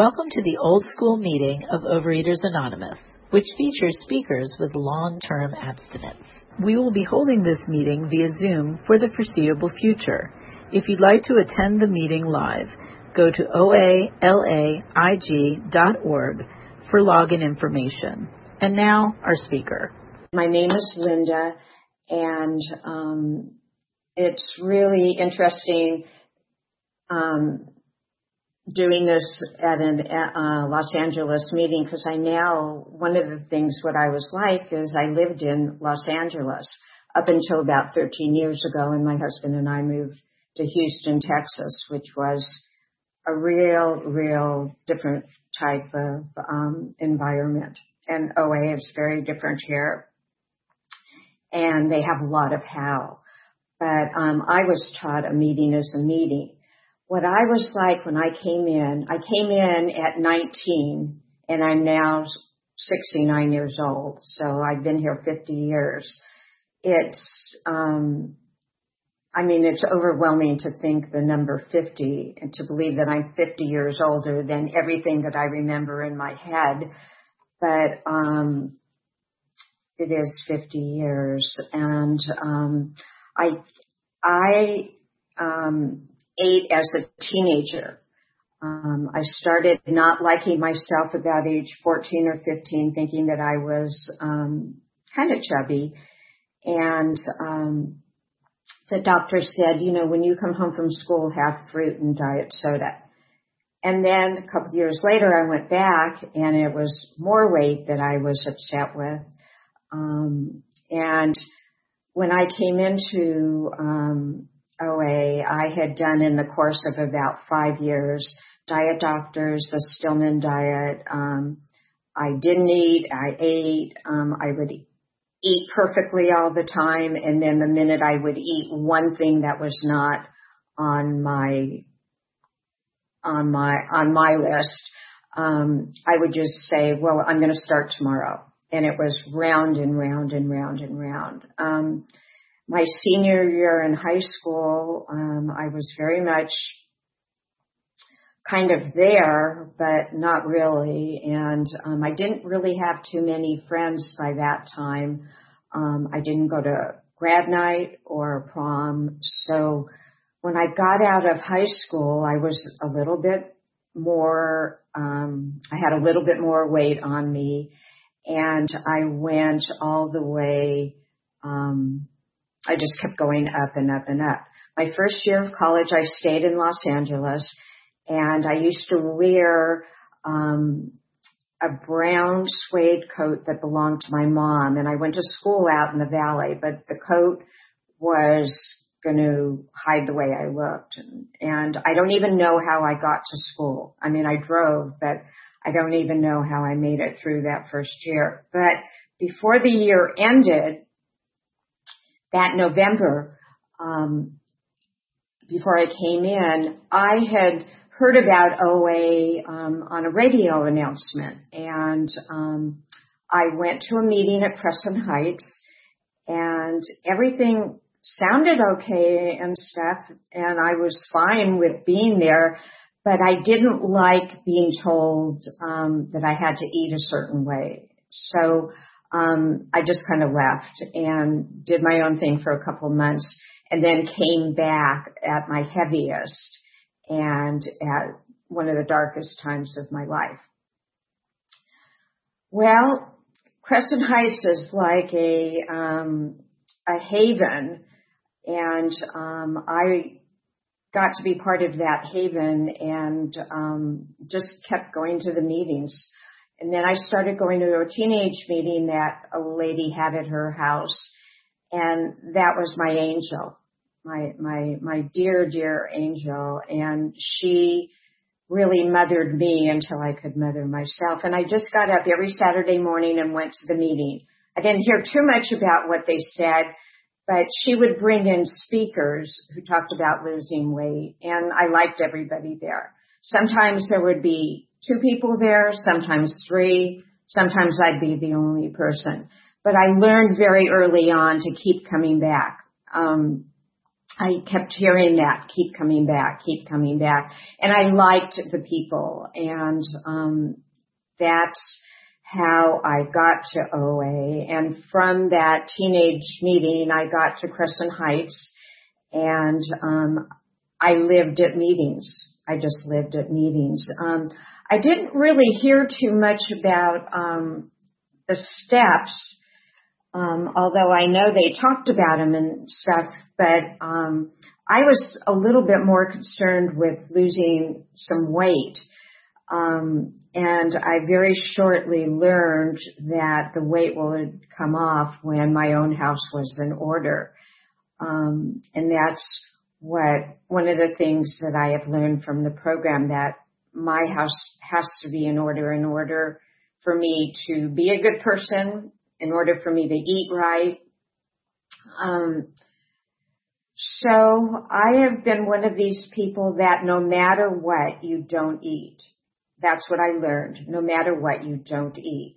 Welcome to the old school meeting of Overeaters Anonymous, which features speakers with long-term abstinence. We will be holding this meeting via Zoom for the foreseeable future. If you'd like to attend the meeting live, go to oalaig.org for login information. And now, our speaker. My name is Linda, and um, it's really interesting um, doing this at a uh, Los Angeles meeting because I now, one of the things what I was like is I lived in Los Angeles up until about 13 years ago and my husband and I moved to Houston, Texas, which was a real, real different type of um, environment. And OA is very different here. And they have a lot of HOW. But um, I was taught a meeting is a meeting what I was like when I came in, I came in at 19 and I'm now 69 years old. So I've been here 50 years. It's, um, I mean, it's overwhelming to think the number 50 and to believe that I'm 50 years older than everything that I remember in my head. But, um, it is 50 years and, um, I, I, um, ate as a teenager. Um, I started not liking myself about age 14 or 15, thinking that I was um, kind of chubby. And um, the doctor said, you know, when you come home from school, have fruit and diet soda. And then a couple of years later, I went back, and it was more weight that I was upset with. Um, and when I came into um, OA, I had done in the course of about five years, diet doctors, the Stillman diet. Um, I didn't eat, I ate, um, I would eat perfectly all the time. And then the minute I would eat one thing that was not on my, on my, on my list, um, I would just say, well, I'm going to start tomorrow. And it was round and round and round and round. Um, my senior year in high school, um, I was very much kind of there, but not really. And um, I didn't really have too many friends by that time. Um, I didn't go to grad night or prom. So when I got out of high school, I was a little bit more, um, I had a little bit more weight on me and I went all the way, um, I just kept going up and up and up. My first year of college, I stayed in Los Angeles and I used to wear, um, a brown suede coat that belonged to my mom and I went to school out in the valley, but the coat was going to hide the way I looked. And, and I don't even know how I got to school. I mean, I drove, but I don't even know how I made it through that first year. But before the year ended, that November, um, before I came in, I had heard about OA um, on a radio announcement, and um, I went to a meeting at Crescent Heights, and everything sounded okay and stuff, and I was fine with being there, but I didn't like being told um, that I had to eat a certain way. So um, I just kind of left and did my own thing for a couple months and then came back at my heaviest and at one of the darkest times of my life. Well, Crescent Heights is like a, um, a haven and, um, I got to be part of that haven and, um, just kept going to the meetings and then I started going to a teenage meeting that a lady had at her house. And that was my angel, my, my, my dear, dear angel. And she really mothered me until I could mother myself. And I just got up every Saturday morning and went to the meeting. I didn't hear too much about what they said, but she would bring in speakers who talked about losing weight and I liked everybody there. Sometimes there would be two people there, sometimes three, sometimes I'd be the only person. But I learned very early on to keep coming back. Um, I kept hearing that, keep coming back, keep coming back. And I liked the people and, um, that's how I got to OA. And from that teenage meeting, I got to Crescent Heights and, um, I lived at meetings. I just lived at meetings. Um, I didn't really hear too much about, um, the steps um, although I know they talked about them and stuff, but um, I was a little bit more concerned with losing some weight. Um, and I very shortly learned that the weight would come off when my own house was in order. Um, and that's what one of the things that I have learned from the program that my house has to be in order in order for me to be a good person in order for me to eat right. Um, so I have been one of these people that no matter what, you don't eat. That's what I learned. No matter what, you don't eat.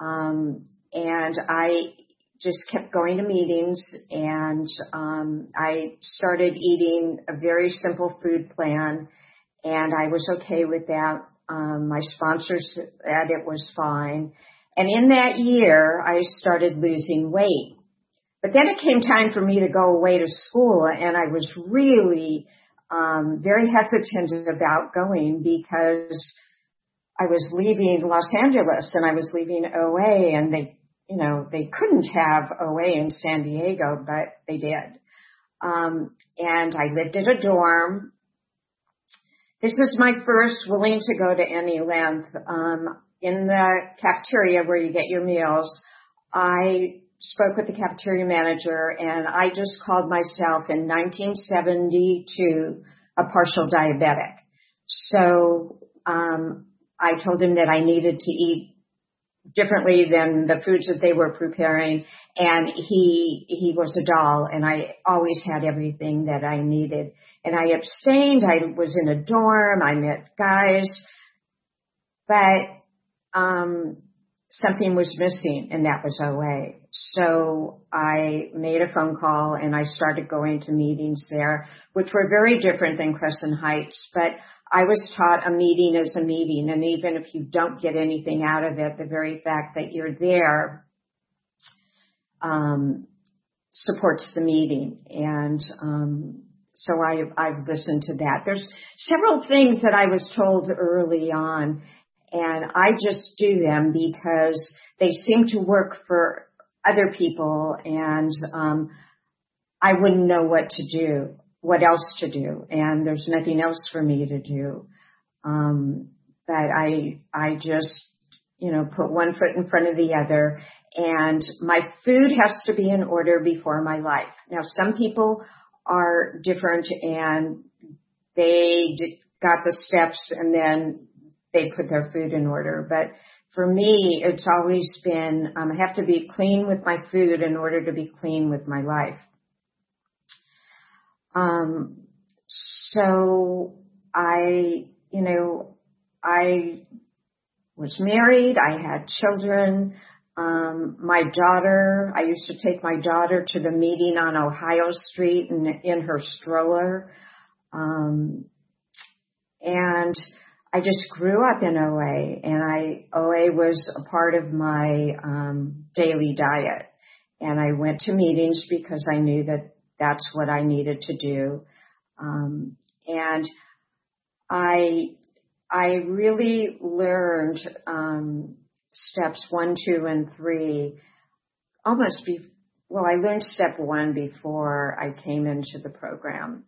Um, and I just kept going to meetings and um, I started eating a very simple food plan and I was okay with that. Um, my sponsors said it was fine. And in that year, I started losing weight. But then it came time for me to go away to school and I was really um, very hesitant about going because I was leaving Los Angeles and I was leaving OA and they, you know, they couldn't have OA in San Diego, but they did. Um, and I lived in a dorm. This is my first willing to go to any length. Um, in the cafeteria where you get your meals, I spoke with the cafeteria manager and I just called myself in 1972 a partial diabetic. So, um, I told him that I needed to eat differently than the foods that they were preparing and he, he was a doll and I always had everything that I needed and I abstained. I was in a dorm. I met guys, but um, something was missing and that was OA. So I made a phone call and I started going to meetings there, which were very different than Crescent Heights, but I was taught a meeting is a meeting and even if you don't get anything out of it, the very fact that you're there, um, supports the meeting and, um, so I, I've listened to that. There's several things that I was told early on and I just do them because they seem to work for other people and um, I wouldn't know what to do, what else to do, and there's nothing else for me to do. Um, but I I just you know put one foot in front of the other, and my food has to be in order before my life. Now some people are different and they got the steps and then they put their food in order. But for me, it's always been, um, I have to be clean with my food in order to be clean with my life. Um, so I, you know, I was married, I had children, um, my daughter, I used to take my daughter to the meeting on Ohio Street in, in her stroller. Um, and I just grew up in OA and I, OA was a part of my, um, daily diet. And I went to meetings because I knew that that's what I needed to do. Um, and I, I really learned, um, steps one, two, and three almost be, well, I learned step one before I came into the program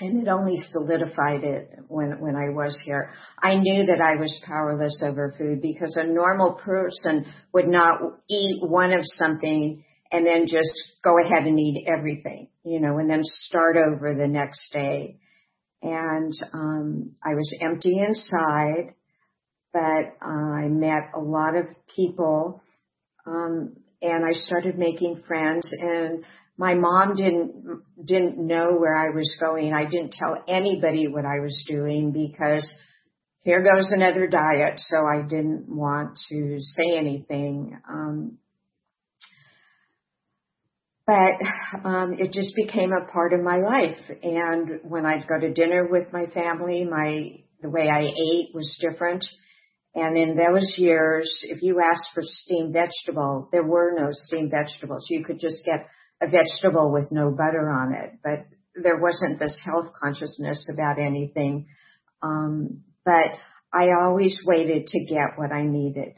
and it only solidified it when when I was here. I knew that I was powerless over food because a normal person would not eat one of something and then just go ahead and eat everything, you know, and then start over the next day. And um, I was empty inside, but I met a lot of people, um, and I started making friends and my mom didn't didn't know where I was going. I didn't tell anybody what I was doing because here goes another diet. So I didn't want to say anything. Um, but um, it just became a part of my life. And when I'd go to dinner with my family, my the way I ate was different. And in those years, if you asked for steamed vegetable, there were no steamed vegetables. You could just get a vegetable with no butter on it, but there wasn't this health consciousness about anything. Um, but I always waited to get what I needed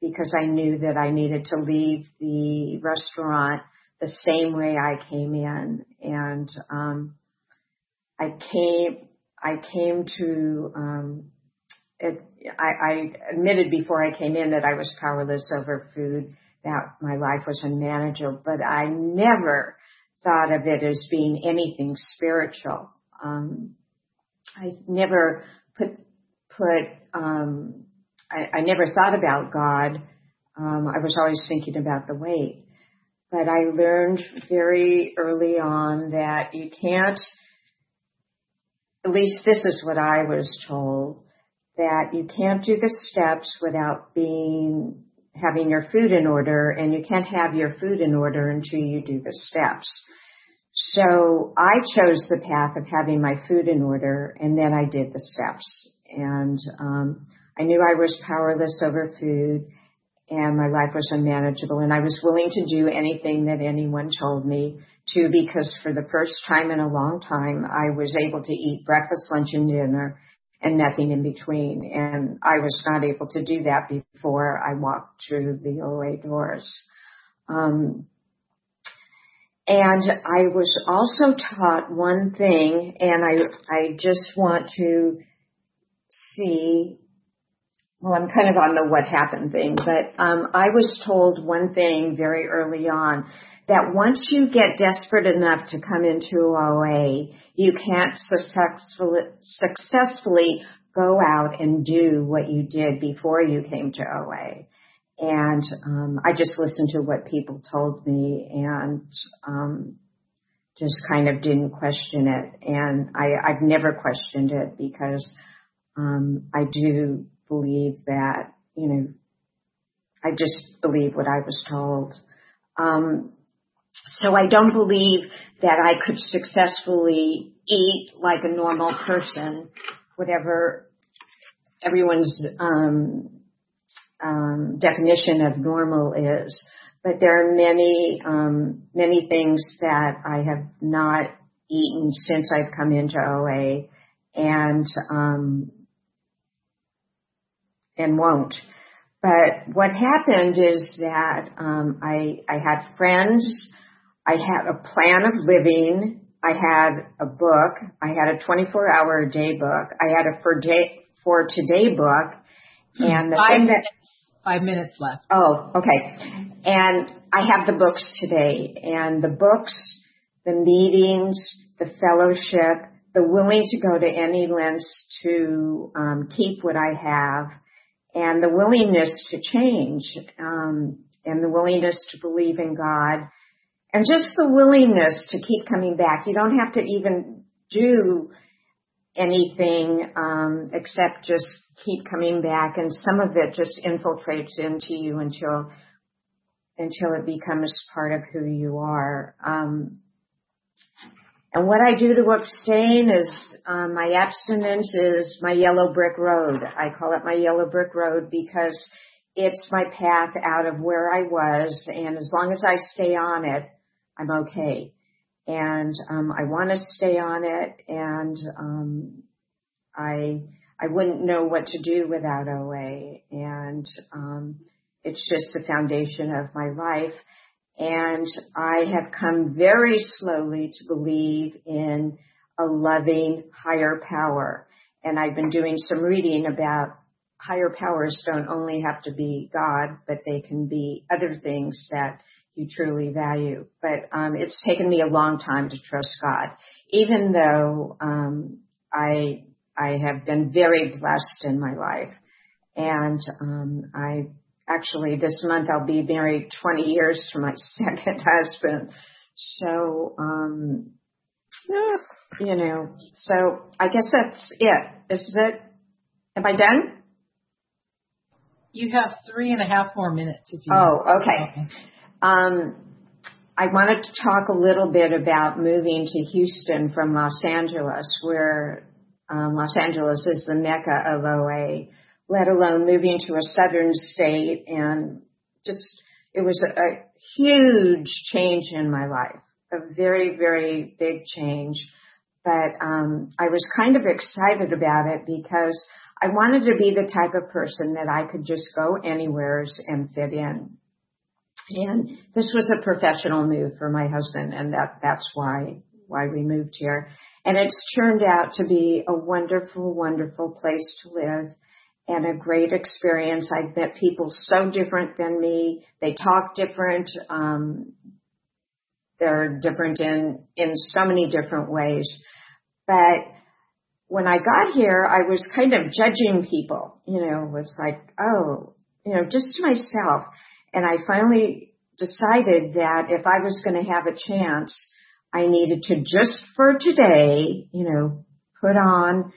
because I knew that I needed to leave the restaurant the same way I came in. And, um, I came, I came to, um, it, I, I admitted before I came in that I was powerless over food, that my life was unmanageable, but I never thought of it as being anything spiritual. Um, I never put put um, I, I never thought about God. Um, I was always thinking about the weight, but I learned very early on that you can't. At least this is what I was told that you can't do the steps without being having your food in order and you can't have your food in order until you do the steps. So I chose the path of having my food in order and then I did the steps. And um, I knew I was powerless over food and my life was unmanageable and I was willing to do anything that anyone told me to because for the first time in a long time I was able to eat breakfast, lunch and dinner and nothing in between. And I was not able to do that before I walked through the OA doors. Um, and I was also taught one thing, and I, I just want to see, well, I'm kind of on the what happened thing, but um, I was told one thing very early on that once you get desperate enough to come into OA, you can't successfully, successfully go out and do what you did before you came to OA. And um, I just listened to what people told me and um, just kind of didn't question it. And I, I've never questioned it because um, I do believe that, you know, I just believe what I was told. Um, so I don't believe that I could successfully eat like a normal person, whatever everyone's um, um, definition of normal is. But there are many, um, many things that I have not eaten since I've come into OA, and um, and won't. But what happened is that um, I I had friends I had a plan of living. I had a book. I had a 24 hour a day book. I had a for day, for today book. And the five thing minutes, that, five minutes left. Oh, okay. And I have the books today and the books, the meetings, the fellowship, the willing to go to any lengths to um, keep what I have and the willingness to change um, and the willingness to believe in God and just the willingness to keep coming back. You don't have to even do anything um, except just keep coming back, and some of it just infiltrates into you until until it becomes part of who you are. Um, and what I do to abstain is um, my abstinence is my yellow brick road. I call it my yellow brick road because it's my path out of where I was, and as long as I stay on it, I'm okay. And um, I want to stay on it, and um, I I wouldn't know what to do without OA, and um, it's just the foundation of my life. And I have come very slowly to believe in a loving higher power. And I've been doing some reading about higher powers don't only have to be God, but they can be other things that you truly value. But um, it's taken me a long time to trust God, even though um, I I have been very blessed in my life, and um, I actually this month I'll be married 20 years to my second husband. So um, you know, so I guess that's it. Is it? Am I done? You have three and a half more minutes if you. Oh, okay. Um, I wanted to talk a little bit about moving to Houston from Los Angeles, where um, Los Angeles is the mecca of OA, let alone moving to a southern state and just it was a, a huge change in my life, a very, very big change. But um, I was kind of excited about it because I wanted to be the type of person that I could just go anywheres and fit in. And this was a professional move for my husband, and that that's why why we moved here. And it's turned out to be a wonderful, wonderful place to live and a great experience. I've met people so different than me. They talk different. Um, they're different in in so many different ways. But when I got here, I was kind of judging people. You know, it's like, oh, you know, just to myself. And I finally decided that if I was going to have a chance, I needed to just for today, you know, put on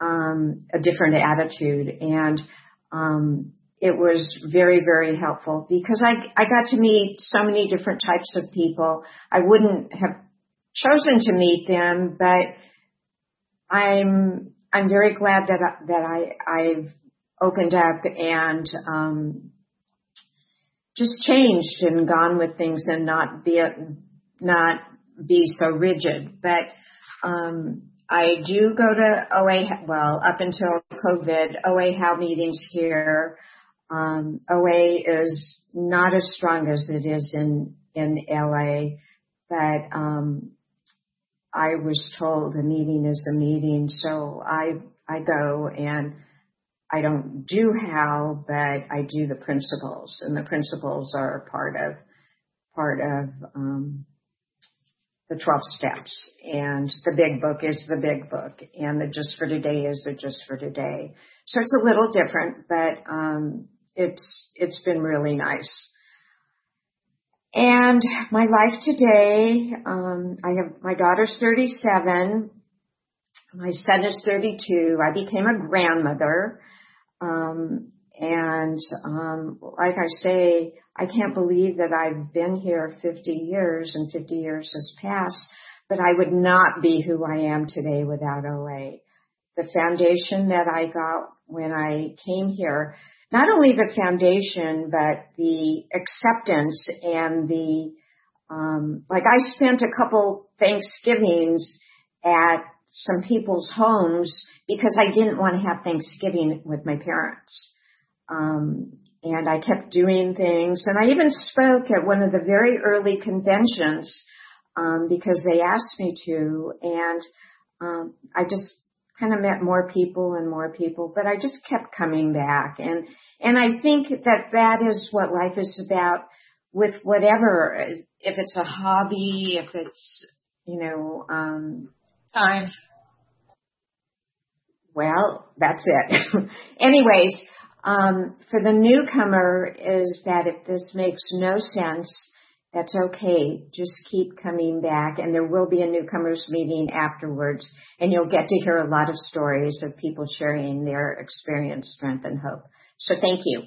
um, a different attitude. And um, it was very, very helpful because I, I got to meet so many different types of people. I wouldn't have chosen to meet them, but I'm, I'm very glad that, I, that I, I've opened up and, um, just changed and gone with things and not be, not be so rigid. But, um, I do go to OA, well, up until COVID, OA HOW meetings here. Um, OA is not as strong as it is in, in LA, but, um, I was told a meeting is a meeting, so I, I go and I don't do HOW, but I do the principles and the principles are part of, part of, um, the 12 steps and the big book is the big book and the just for today is the just for today. So it's a little different, but, um, it's, it's been really nice. And my life today, um, I have, my daughter's 37. My son is 32. I became a grandmother. Um, and, um, like I say, I can't believe that I've been here 50 years and 50 years has passed, but I would not be who I am today without OA. The foundation that I got when I came here, not only the foundation, but the acceptance and the, um, like I spent a couple Thanksgivings at some people's homes because I didn't want to have Thanksgiving with my parents. Um, and I kept doing things. And I even spoke at one of the very early conventions um, because they asked me to. And um, I just kind of met more people and more people, but I just kept coming back. And and I think that that is what life is about with whatever, if it's a hobby, if it's you know um, time. Well, that's it. Anyways, um, for the newcomer is that if this makes no sense, that's okay. Just keep coming back and there will be a newcomers meeting afterwards and you'll get to hear a lot of stories of people sharing their experience, strength and hope. So thank you.